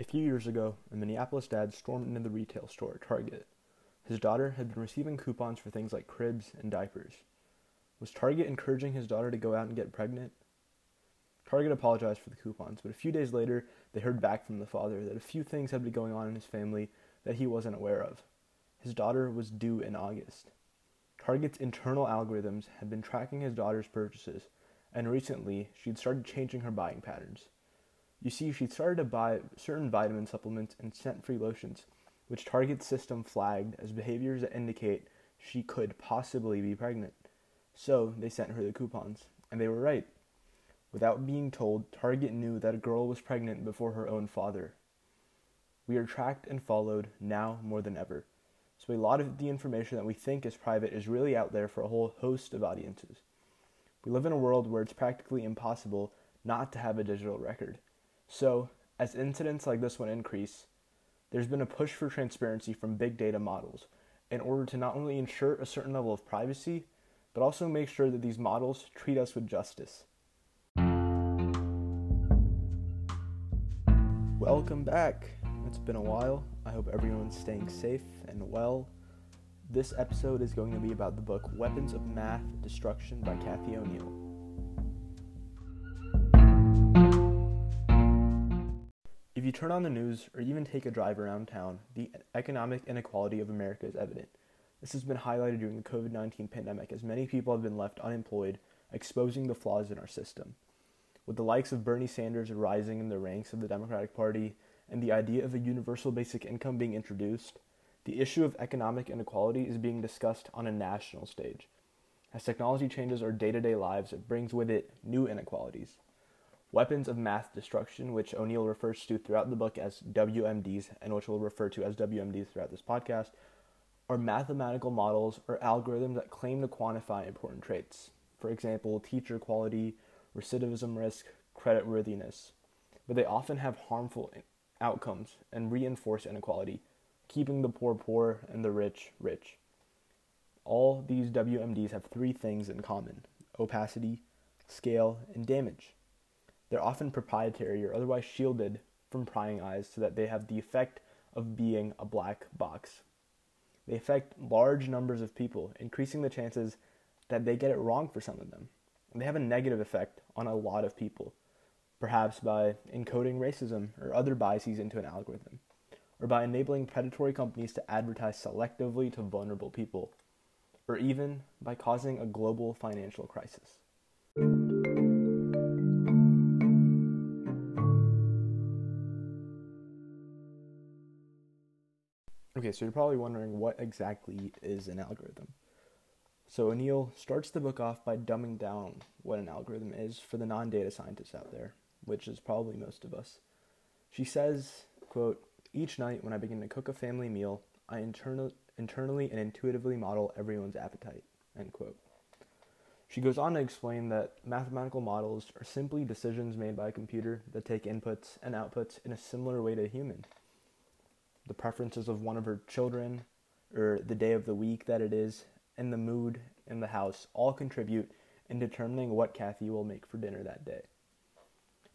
A few years ago, a Minneapolis dad stormed into the retail store, Target. His daughter had been receiving coupons for things like cribs and diapers. Was Target encouraging his daughter to go out and get pregnant? Target apologized for the coupons, but a few days later, they heard back from the father that a few things had been going on in his family that he wasn't aware of. His daughter was due in August. Target's internal algorithms had been tracking his daughter's purchases, and recently she'd started changing her buying patterns. You see, she'd started to buy certain vitamin supplements and scent free lotions, which Target's system flagged as behaviors that indicate she could possibly be pregnant. So they sent her the coupons, and they were right. Without being told, Target knew that a girl was pregnant before her own father. We are tracked and followed now more than ever. So a lot of the information that we think is private is really out there for a whole host of audiences. We live in a world where it's practically impossible not to have a digital record. So, as incidents like this one increase, there's been a push for transparency from big data models in order to not only ensure a certain level of privacy, but also make sure that these models treat us with justice. Welcome back. It's been a while. I hope everyone's staying safe and well. This episode is going to be about the book Weapons of Math Destruction by Cathy O'Neil. If you turn on the news or even take a drive around town, the economic inequality of America is evident. This has been highlighted during the COVID 19 pandemic as many people have been left unemployed, exposing the flaws in our system. With the likes of Bernie Sanders rising in the ranks of the Democratic Party and the idea of a universal basic income being introduced, the issue of economic inequality is being discussed on a national stage. As technology changes our day to day lives, it brings with it new inequalities. Weapons of mass destruction, which O'Neil refers to throughout the book as WMDs, and which we'll refer to as WMDs throughout this podcast, are mathematical models or algorithms that claim to quantify important traits. For example, teacher quality, recidivism risk, credit worthiness. But they often have harmful outcomes and reinforce inequality, keeping the poor poor and the rich rich. All these WMDs have three things in common opacity, scale, and damage. They're often proprietary or otherwise shielded from prying eyes so that they have the effect of being a black box. They affect large numbers of people, increasing the chances that they get it wrong for some of them. They have a negative effect on a lot of people, perhaps by encoding racism or other biases into an algorithm, or by enabling predatory companies to advertise selectively to vulnerable people, or even by causing a global financial crisis. So you're probably wondering what exactly is an algorithm. So O'Neil starts the book off by dumbing down what an algorithm is for the non-data scientists out there, which is probably most of us. She says, quote, each night when I begin to cook a family meal, I internal, internally and intuitively model everyone's appetite, end quote. She goes on to explain that mathematical models are simply decisions made by a computer that take inputs and outputs in a similar way to a human the preferences of one of her children, or the day of the week that it is, and the mood in the house all contribute in determining what Cathy will make for dinner that day.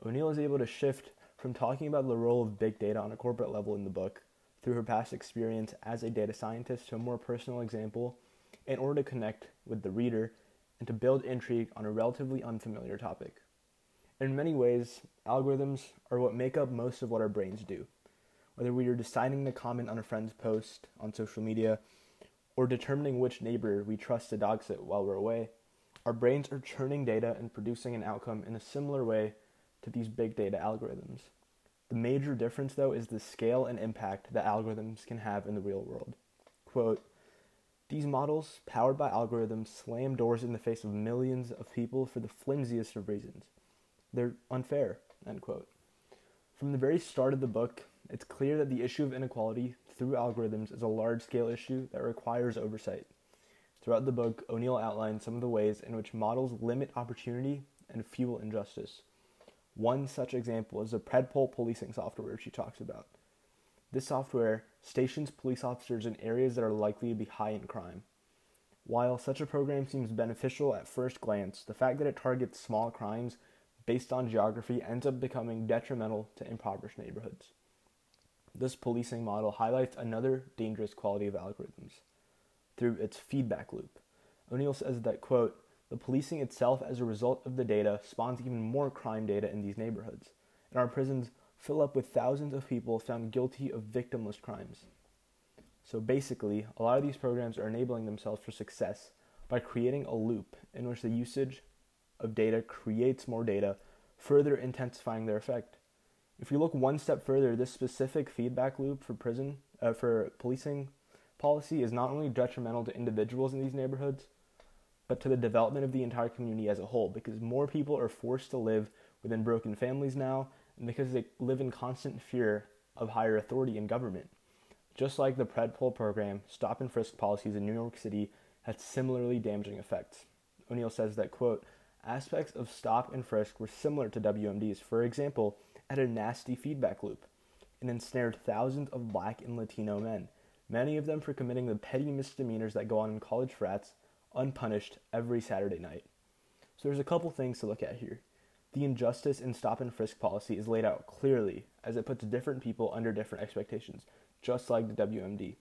O'Neil is able to shift from talking about the role of big data on a corporate level in the book through her past experience as a data scientist to a more personal example in order to connect with the reader and to build intrigue on a relatively unfamiliar topic. In many ways, algorithms are what make up most of what our brains do whether we are deciding to comment on a friend's post on social media or determining which neighbor we trust to dog sit while we're away, our brains are churning data and producing an outcome in a similar way to these big data algorithms. The major difference, though, is the scale and impact that algorithms can have in the real world. Quote, these models, powered by algorithms, slam doors in the face of millions of people for the flimsiest of reasons. They're unfair, end quote. From the very start of the book, it's clear that the issue of inequality through algorithms is a large scale issue that requires oversight. Throughout the book, O'Neil outlines some of the ways in which models limit opportunity and fuel injustice. One such example is the Predpol policing software she talks about. This software stations police officers in areas that are likely to be high in crime. While such a program seems beneficial at first glance, the fact that it targets small crimes based on geography ends up becoming detrimental to impoverished neighborhoods. This policing model highlights another dangerous quality of algorithms through its feedback loop. O'Neil says that, quote, the policing itself, as a result of the data, spawns even more crime data in these neighborhoods, and our prisons fill up with thousands of people found guilty of victimless crimes. So basically, a lot of these programs are enabling themselves for success by creating a loop in which the usage of data creates more data, further intensifying their effect. If you look one step further, this specific feedback loop for prison uh, for policing policy is not only detrimental to individuals in these neighborhoods, but to the development of the entire community as a whole because more people are forced to live within broken families now and because they live in constant fear of higher authority in government. Just like the PredPol program, stop and frisk policies in New York City had similarly damaging effects. O'Neil says that, quote, aspects of stop and frisk were similar to WMDs. For example, at a nasty feedback loop and ensnared thousands of black and Latino men, many of them for committing the petty misdemeanors that go on in college frats unpunished every Saturday night. So there's a couple things to look at here. The injustice in stop and frisk policy is laid out clearly as it puts different people under different expectations, just like the WMD.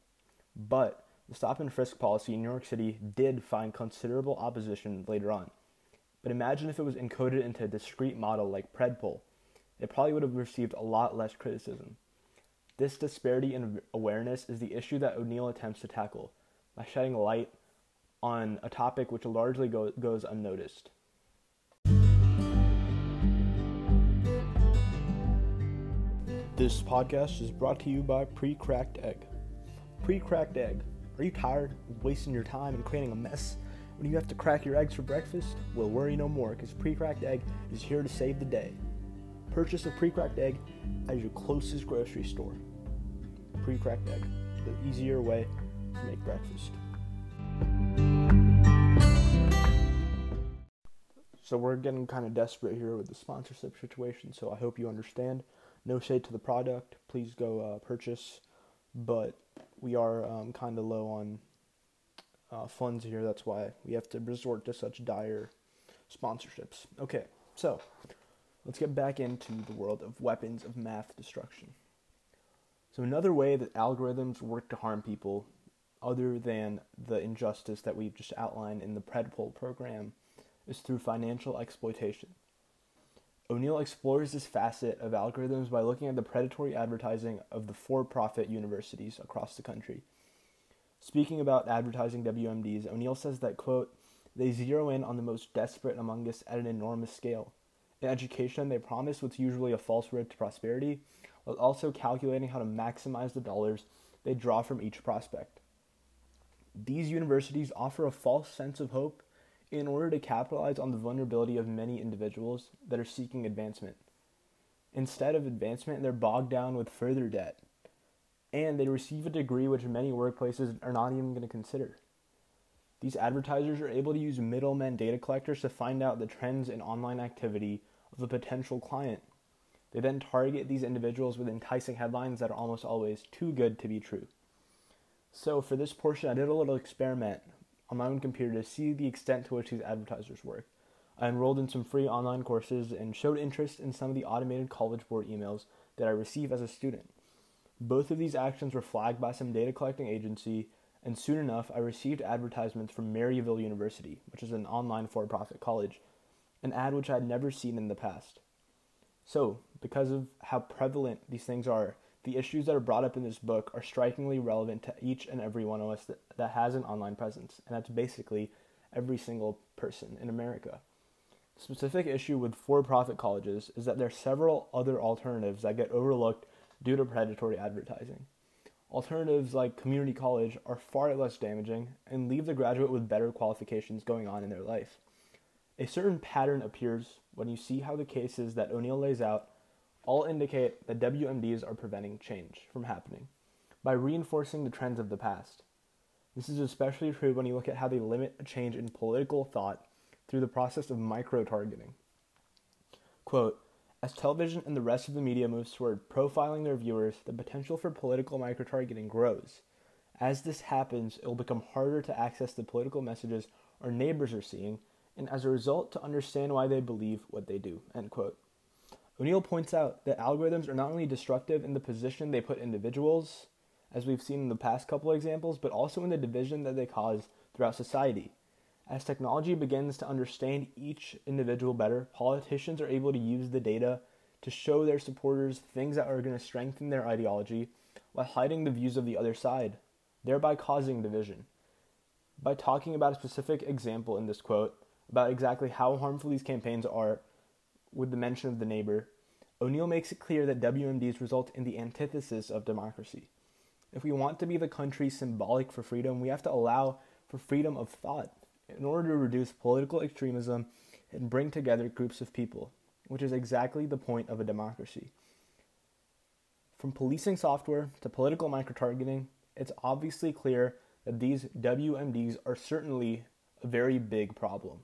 But the stop and frisk policy in New York City did find considerable opposition later on. But imagine if it was encoded into a discrete model like PredPol. It probably would have received a lot less criticism. This disparity in awareness is the issue that O'Neil attempts to tackle by shedding light on a topic which largely go- goes unnoticed. This podcast is brought to you by Pre Cracked Egg. Pre Cracked Egg. Are you tired of wasting your time and creating a mess when you have to crack your eggs for breakfast? Well, worry no more because Pre Cracked Egg is here to save the day. Purchase a pre cracked egg at your closest grocery store. Pre cracked egg, the easier way to make breakfast. So we're getting kind of desperate here with the sponsorship situation. So I hope you understand. No shade to the product. Please go uh, purchase. But we are um, kind of low on uh, funds here. That's why we have to resort to such dire sponsorships. Okay, so let's get back into the world of weapons of math destruction. So another way that algorithms work to harm people, other than the injustice that we've just outlined in the PredPol program, is through financial exploitation. O'Neil explores this facet of algorithms by looking at the predatory advertising of the for profit universities across the country. Speaking about advertising WMDs, O'Neil says that, quote, they zero in on the most desperate among us at an enormous scale. Education, they promise what's usually a false road to prosperity, while also calculating how to maximize the dollars they draw from each prospect. These universities offer a false sense of hope in order to capitalize on the vulnerability of many individuals that are seeking advancement. Instead of advancement, they're bogged down with further debt, and they receive a degree which many workplaces are not even going to consider. These advertisers are able to use middlemen data collectors to find out the trends in online activity of a potential client. They then target these individuals with enticing headlines that are almost always too good to be true. So, for this portion, I did a little experiment on my own computer to see the extent to which these advertisers work. I enrolled in some free online courses and showed interest in some of the automated college board emails that I receive as a student. Both of these actions were flagged by some data collecting agency, and soon enough, I received advertisements from Maryville University, which is an online for profit college, an ad which I had never seen in the past. So, because of how prevalent these things are, the issues that are brought up in this book are strikingly relevant to each and every one of us that, that has an online presence, and that's basically every single person in America. The specific issue with for profit colleges is that there are several other alternatives that get overlooked due to predatory advertising. Alternatives like community college are far less damaging and leave the graduate with better qualifications going on in their life. A certain pattern appears when you see how the cases that O'Neil lays out all indicate that WMDs are preventing change from happening by reinforcing the trends of the past. This is especially true when you look at how they limit a change in political thought through the process of micro targeting. Quote, as television and the rest of the media moves toward profiling their viewers, the potential for political micro targeting grows. As this happens, it will become harder to access the political messages our neighbors are seeing, and as a result, to understand why they believe what they do. End quote. O'Neil points out that algorithms are not only destructive in the position they put individuals, as we've seen in the past couple examples, but also in the division that they cause throughout society. As technology begins to understand each individual better, politicians are able to use the data to show their supporters things that are going to strengthen their ideology while hiding the views of the other side, thereby causing division. By talking about a specific example in this quote, about exactly how harmful these campaigns are, with the mention of the neighbor, O'Neil makes it clear that WMDs result in the antithesis of democracy. If we want to be the country symbolic for freedom, we have to allow for freedom of thought in order to reduce political extremism and bring together groups of people, which is exactly the point of a democracy. From policing software to political microtargeting, it's obviously clear that these WMDs are certainly a very big problem.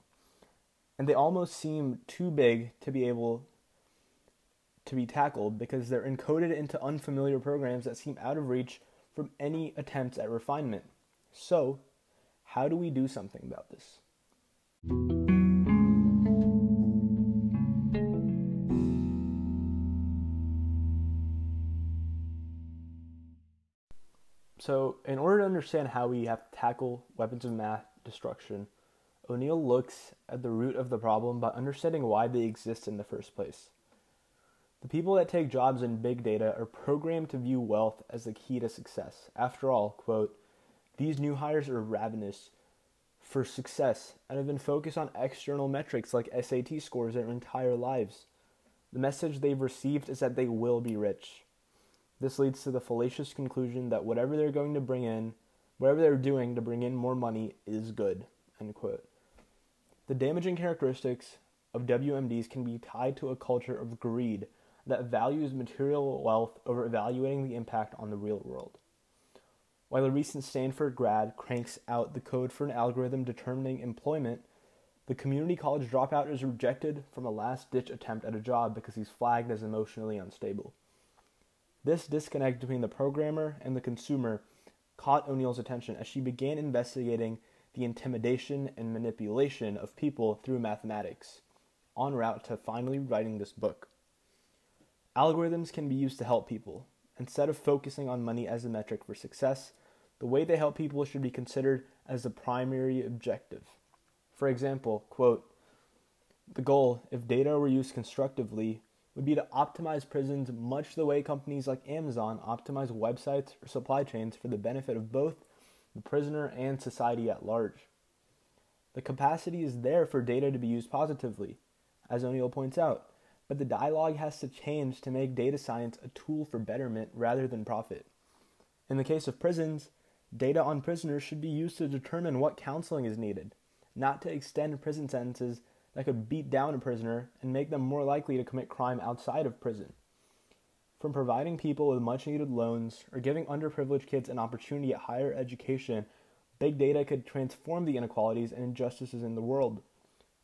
And they almost seem too big to be able to be tackled because they're encoded into unfamiliar programs that seem out of reach from any attempts at refinement. So, how do we do something about this? So, in order to understand how we have to tackle weapons of mass destruction, O'Neil looks at the root of the problem by understanding why they exist in the first place. The people that take jobs in big data are programmed to view wealth as the key to success. After all, quote, these new hires are ravenous for success and have been focused on external metrics like SAT scores their entire lives. The message they've received is that they will be rich. This leads to the fallacious conclusion that whatever they're going to bring in, whatever they're doing to bring in more money is good. End quote. The damaging characteristics of WMDs can be tied to a culture of greed that values material wealth over evaluating the impact on the real world. While a recent Stanford grad cranks out the code for an algorithm determining employment, the community college dropout is rejected from a last ditch attempt at a job because he's flagged as emotionally unstable. This disconnect between the programmer and the consumer caught O'Neil's attention as she began investigating the intimidation and manipulation of people through mathematics, en route to finally writing this book. Algorithms can be used to help people. Instead of focusing on money as a metric for success, the way they help people should be considered as the primary objective. For example, quote, the goal, if data were used constructively, would be to optimize prisons much the way companies like Amazon optimize websites or supply chains for the benefit of both the prisoner and society at large. The capacity is there for data to be used positively, as O'Neil points out, but the dialogue has to change to make data science a tool for betterment rather than profit. In the case of prisons, Data on prisoners should be used to determine what counseling is needed, not to extend prison sentences that could beat down a prisoner and make them more likely to commit crime outside of prison. From providing people with much needed loans or giving underprivileged kids an opportunity at higher education, big data could transform the inequalities and injustices in the world.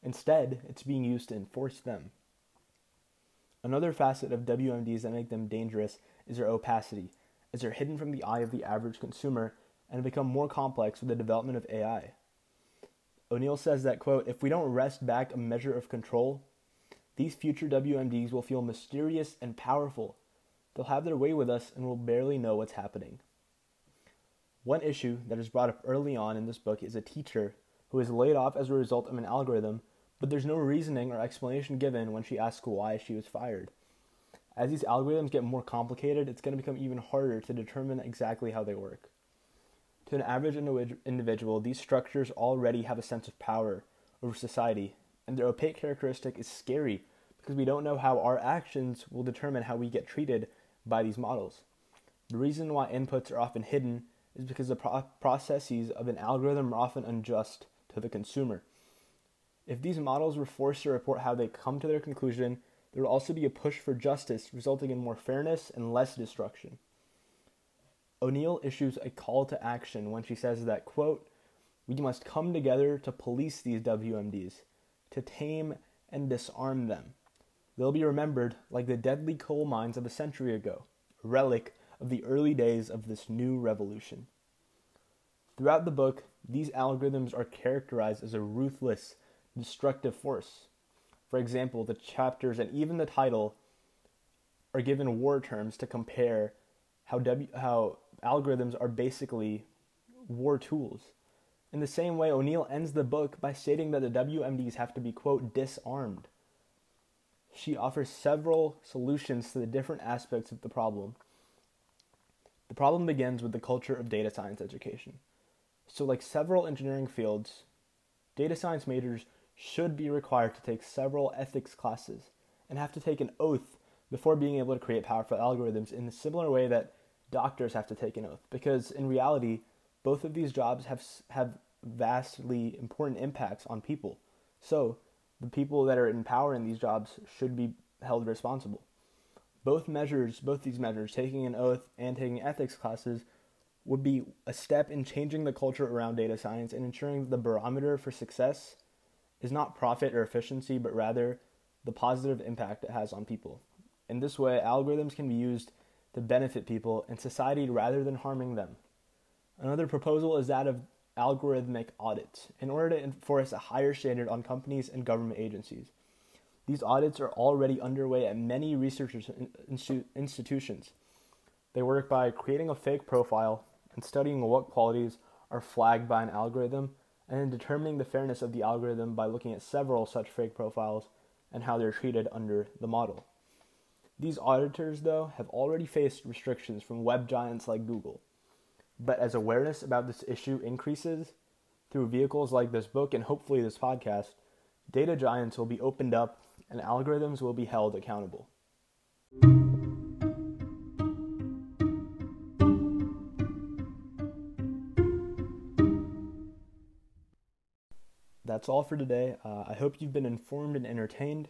Instead, it's being used to enforce them. Another facet of WMDs that make them dangerous is their opacity, as they're hidden from the eye of the average consumer and become more complex with the development of AI. O'Neil says that, quote, if we don't wrest back a measure of control, these future WMDs will feel mysterious and powerful. They'll have their way with us and we'll barely know what's happening. One issue that is brought up early on in this book is a teacher who is laid off as a result of an algorithm, but there's no reasoning or explanation given when she asks why she was fired. As these algorithms get more complicated, it's going to become even harder to determine exactly how they work. To an average individual, these structures already have a sense of power over society, and their opaque characteristic is scary because we don't know how our actions will determine how we get treated by these models. The reason why inputs are often hidden is because the pro- processes of an algorithm are often unjust to the consumer. If these models were forced to report how they come to their conclusion, there will also be a push for justice, resulting in more fairness and less destruction. O'Neil issues a call to action when she says that, quote, we must come together to police these WMDs, to tame and disarm them. They'll be remembered like the deadly coal mines of a century ago, a relic of the early days of this new revolution. Throughout the book, these algorithms are characterized as a ruthless, destructive force. For example, the chapters and even the title are given war terms to compare how w, how algorithms are basically war tools. In the same way, O'Neil ends the book by stating that the WMDs have to be quote disarmed. She offers several solutions to the different aspects of the problem. The problem begins with the culture of data science education. So, like several engineering fields, data science majors should be required to take several ethics classes and have to take an oath before being able to create powerful algorithms in the similar way that doctors have to take an oath. Because in reality, both of these jobs have, have vastly important impacts on people. So, the people that are in power in these jobs should be held responsible. Both measures, both these measures, taking an oath and taking ethics classes, would be a step in changing the culture around data science and ensuring the barometer for success is not profit or efficiency, but rather the positive impact it has on people. In this way, algorithms can be used to benefit people and society rather than harming them. Another proposal is that of algorithmic audits in order to enforce a higher standard on companies and government agencies. These audits are already underway at many research institutions. They work by creating a fake profile and studying what qualities are flagged by an algorithm and then determining the fairness of the algorithm by looking at several such fake profiles and how they're treated under the model. These auditors, though, have already faced restrictions from web giants like Google. But as awareness about this issue increases through vehicles like this book and hopefully this podcast, data giants will be opened up and algorithms will be held accountable. That's all for today. Uh, I hope you've been informed and entertained.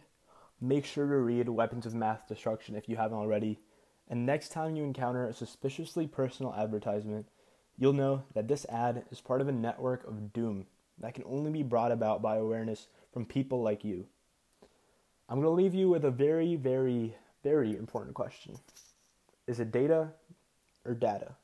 Make sure to read Weapons of Mass Destruction if you haven't already. And next time you encounter a suspiciously personal advertisement, you'll know that this ad is part of a network of doom that can only be brought about by awareness from people like you. I'm going to leave you with a very, very, very important question Is it data or data?